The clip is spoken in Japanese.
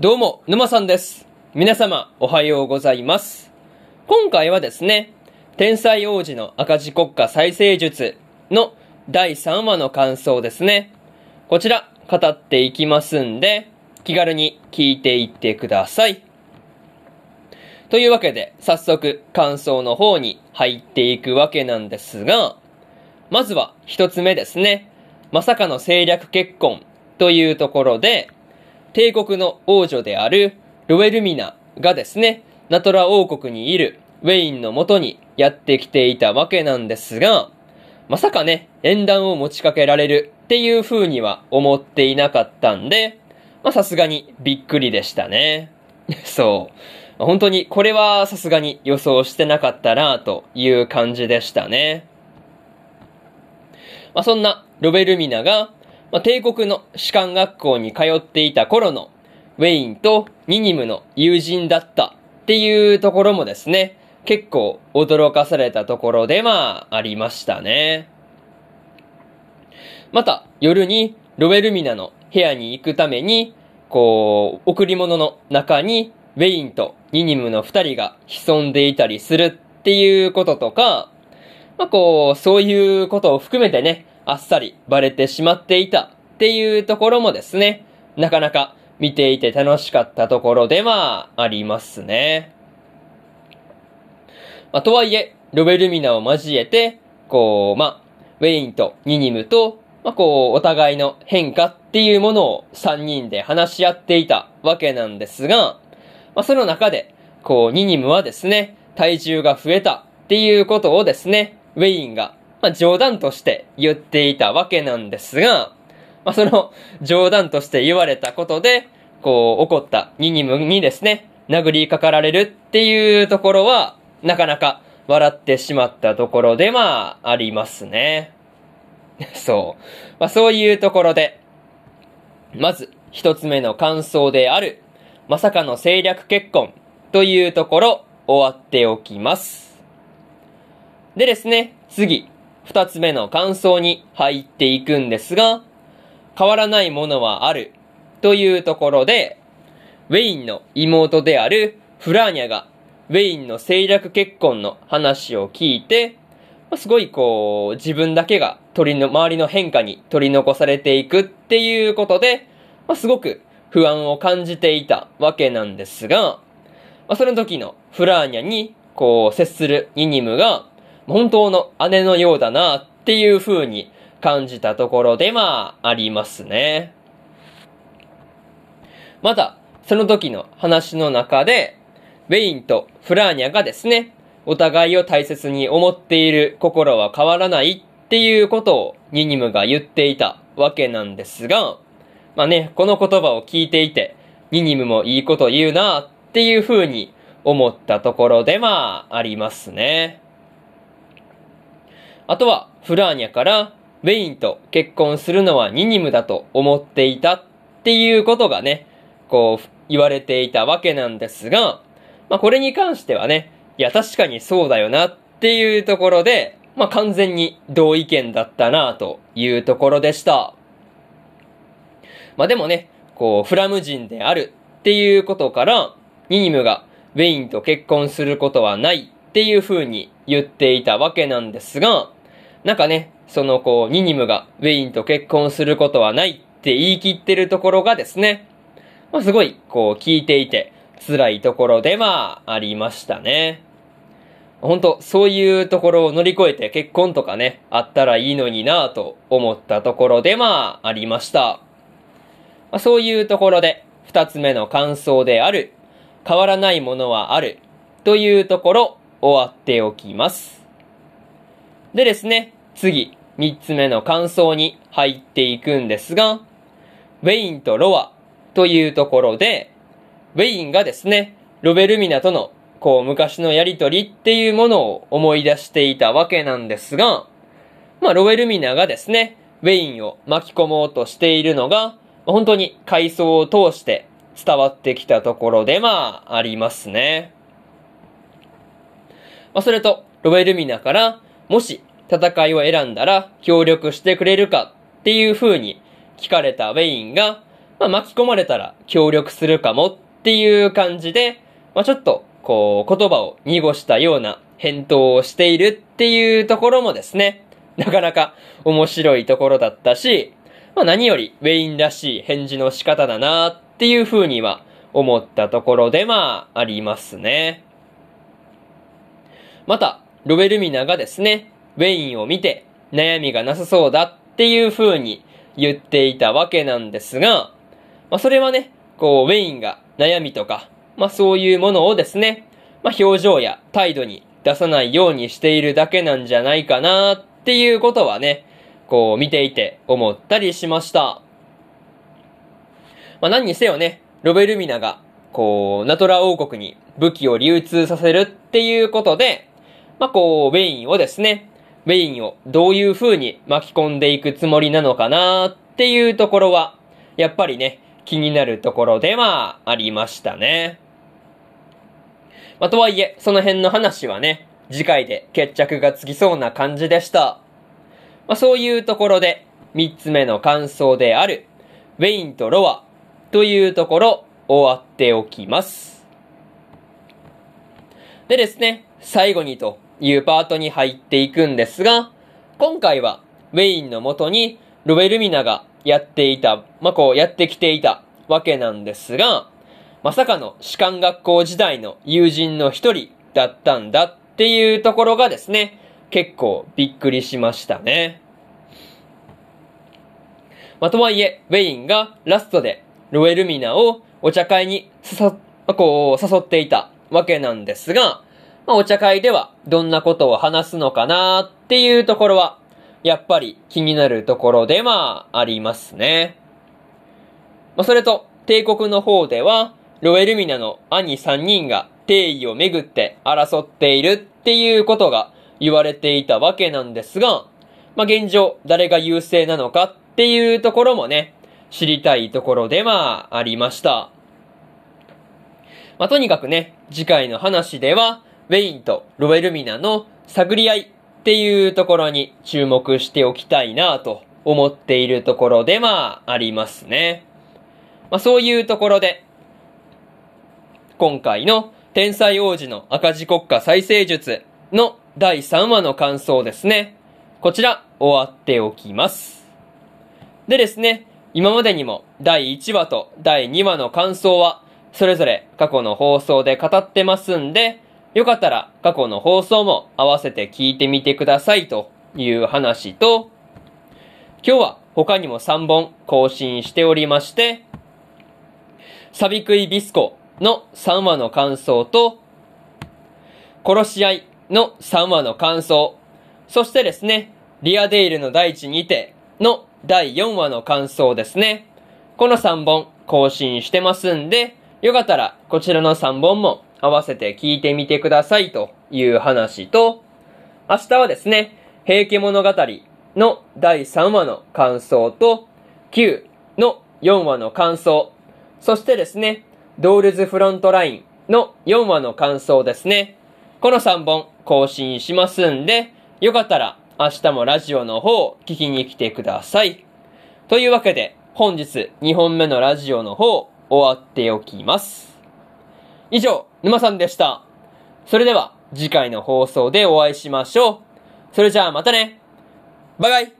どうも、沼さんです。皆様、おはようございます。今回はですね、天才王子の赤字国家再生術の第3話の感想ですね。こちら、語っていきますんで、気軽に聞いていってください。というわけで、早速、感想の方に入っていくわけなんですが、まずは一つ目ですね。まさかの政略結婚というところで、帝国の王女であるロエルミナがですね、ナトラ王国にいるウェインの元にやってきていたわけなんですが、まさかね、縁談を持ちかけられるっていう風には思っていなかったんで、まさすがにびっくりでしたね。そう。本当にこれはさすがに予想してなかったなという感じでしたね。まあそんなロベルミナが、まあ、帝国の士官学校に通っていた頃のウェインとニニムの友人だったっていうところもですね、結構驚かされたところでまあありましたね。また夜にロベルミナの部屋に行くために、こう、贈り物の中にウェインとニニムの二人が潜んでいたりするっていうこととか、まあこう、そういうことを含めてね、あっさりバレてしまっていたっていうところもですね、なかなか見ていて楽しかったところではありますね。まあ、とはいえ、ロベルミナを交えて、こう、まあ、ウェインとニニムと、まあ、こう、お互いの変化っていうものを3人で話し合っていたわけなんですが、まあ、その中で、こう、ニニムはですね、体重が増えたっていうことをですね、ウェインが、まあ、冗談として言っていたわけなんですが、まあ、その冗談として言われたことで、こう、怒ったニニムにですね、殴りかかられるっていうところは、なかなか笑ってしまったところで、まあ、ありますね。そう。まあ、そういうところで、まず、一つ目の感想である、まさかの政略結婚というところ、終わっておきます。でですね、次、二つ目の感想に入っていくんですが、変わらないものはあるというところで、ウェインの妹であるフラーニャがウェインの政略結婚の話を聞いて、すごいこう、自分だけが取りの、周りの変化に取り残されていくっていうことで、すごく不安を感じていたわけなんですが、その時のフラーニャにこう接するニニムが、本当の姉のようだなっていう風に感じたところでまありますね。また、その時の話の中で、ウェインとフラーニャがですね、お互いを大切に思っている心は変わらないっていうことをニニムが言っていたわけなんですが、まあね、この言葉を聞いていて、ニニムもいいこと言うなっていう風に思ったところでまあありますね。あとは、フラーニャから、ウェインと結婚するのはニニムだと思っていたっていうことがね、こう、言われていたわけなんですが、まあこれに関してはね、いや確かにそうだよなっていうところで、まあ完全に同意見だったなというところでした。まあでもね、こう、フラム人であるっていうことから、ニニムがウェインと結婚することはないっていう風に言っていたわけなんですが、なんかね、そのこう、ニニムがウェインと結婚することはないって言い切ってるところがですね、まあすごいこう聞いていて辛いところでまありましたね。本当そういうところを乗り越えて結婚とかね、あったらいいのになぁと思ったところでまあありました。まあ、そういうところで二つ目の感想である、変わらないものはあるというところ終わっておきます。でですね、次、三つ目の感想に入っていくんですが、ウェインとロアというところで、ウェインがですね、ロベルミナとのこう昔のやりとりっていうものを思い出していたわけなんですが、まあロベルミナがですね、ウェインを巻き込もうとしているのが、本当に回想を通して伝わってきたところでまあありますね。まあそれと、ロベルミナから、もし戦いを選んだら協力してくれるかっていう風に聞かれたウェインが、まあ、巻き込まれたら協力するかもっていう感じで、まあ、ちょっと、こう、言葉を濁したような返答をしているっていうところもですね、なかなか面白いところだったし、まあ、何よりウェインらしい返事の仕方だなっていう風には思ったところでまあありますね。また、ロベルミナがですね、ウェインを見て悩みがなさそうだっていう風に言っていたわけなんですが、まあそれはね、こう、ウェインが悩みとか、まあそういうものをですね、まあ表情や態度に出さないようにしているだけなんじゃないかなっていうことはね、こう見ていて思ったりしました。まあ何にせよね、ロベルミナが、こう、ナトラ王国に武器を流通させるっていうことで、まあこう、ウェインをですね、ウェインをどういう風に巻き込んでいくつもりなのかなっていうところは、やっぱりね、気になるところではありましたね。まあとはいえ、その辺の話はね、次回で決着がつきそうな感じでした。まあ、そういうところで、三つ目の感想である、ウェインとロアというところ、終わっておきます。でですね、最後にというパートに入っていくんですが、今回は、ウェインのもとに、ロベルミナがやっていた、まあ、こうやってきていたわけなんですが、まさかの士官学校時代の友人の一人だったんだっていうところがですね、結構びっくりしましたね。まあ、とはいえ、ウェインがラストでロエルミナをお茶会に誘、こう、誘っていたわけなんですが、まあ、お茶会ではどんなことを話すのかなっていうところは、やっぱり気になるところではありますね。まあ、それと、帝国の方では、ロエルミナの兄3人が定位をめぐって争っているっていうことが言われていたわけなんですが、まあ、現状誰が優勢なのかっていうところもね、知りたいところではありました。まあ、とにかくね、次回の話では、ウェインとロエルミナの探り合いっていうところに注目しておきたいなと思っているところではありますね。まあ、そういうところで、今回の天才王子の赤字国家再生術の第3話の感想ですね。こちら、終わっておきます。でですね、今までにも第1話と第2話の感想は、それぞれ過去の放送で語ってますんで、よかったら過去の放送も合わせて聞いてみてくださいという話と、今日は他にも3本更新しておりまして、サビクイビスコの3話の感想と、殺し合いの3話の感想、そしてですね、リアデイルの大地にての第4話の感想ですね。この3本更新してますんで、よかったらこちらの3本も合わせて聞いてみてくださいという話と、明日はですね、平家物語の第3話の感想と、9の4話の感想、そしてですね、ドールズフロントラインの4話の感想ですね。この3本更新しますんで、よかったら明日もラジオの方聞きに来てください。というわけで、本日2本目のラジオの方終わっておきます。以上、沼さんでした。それでは次回の放送でお会いしましょう。それじゃあまたね。バイバイ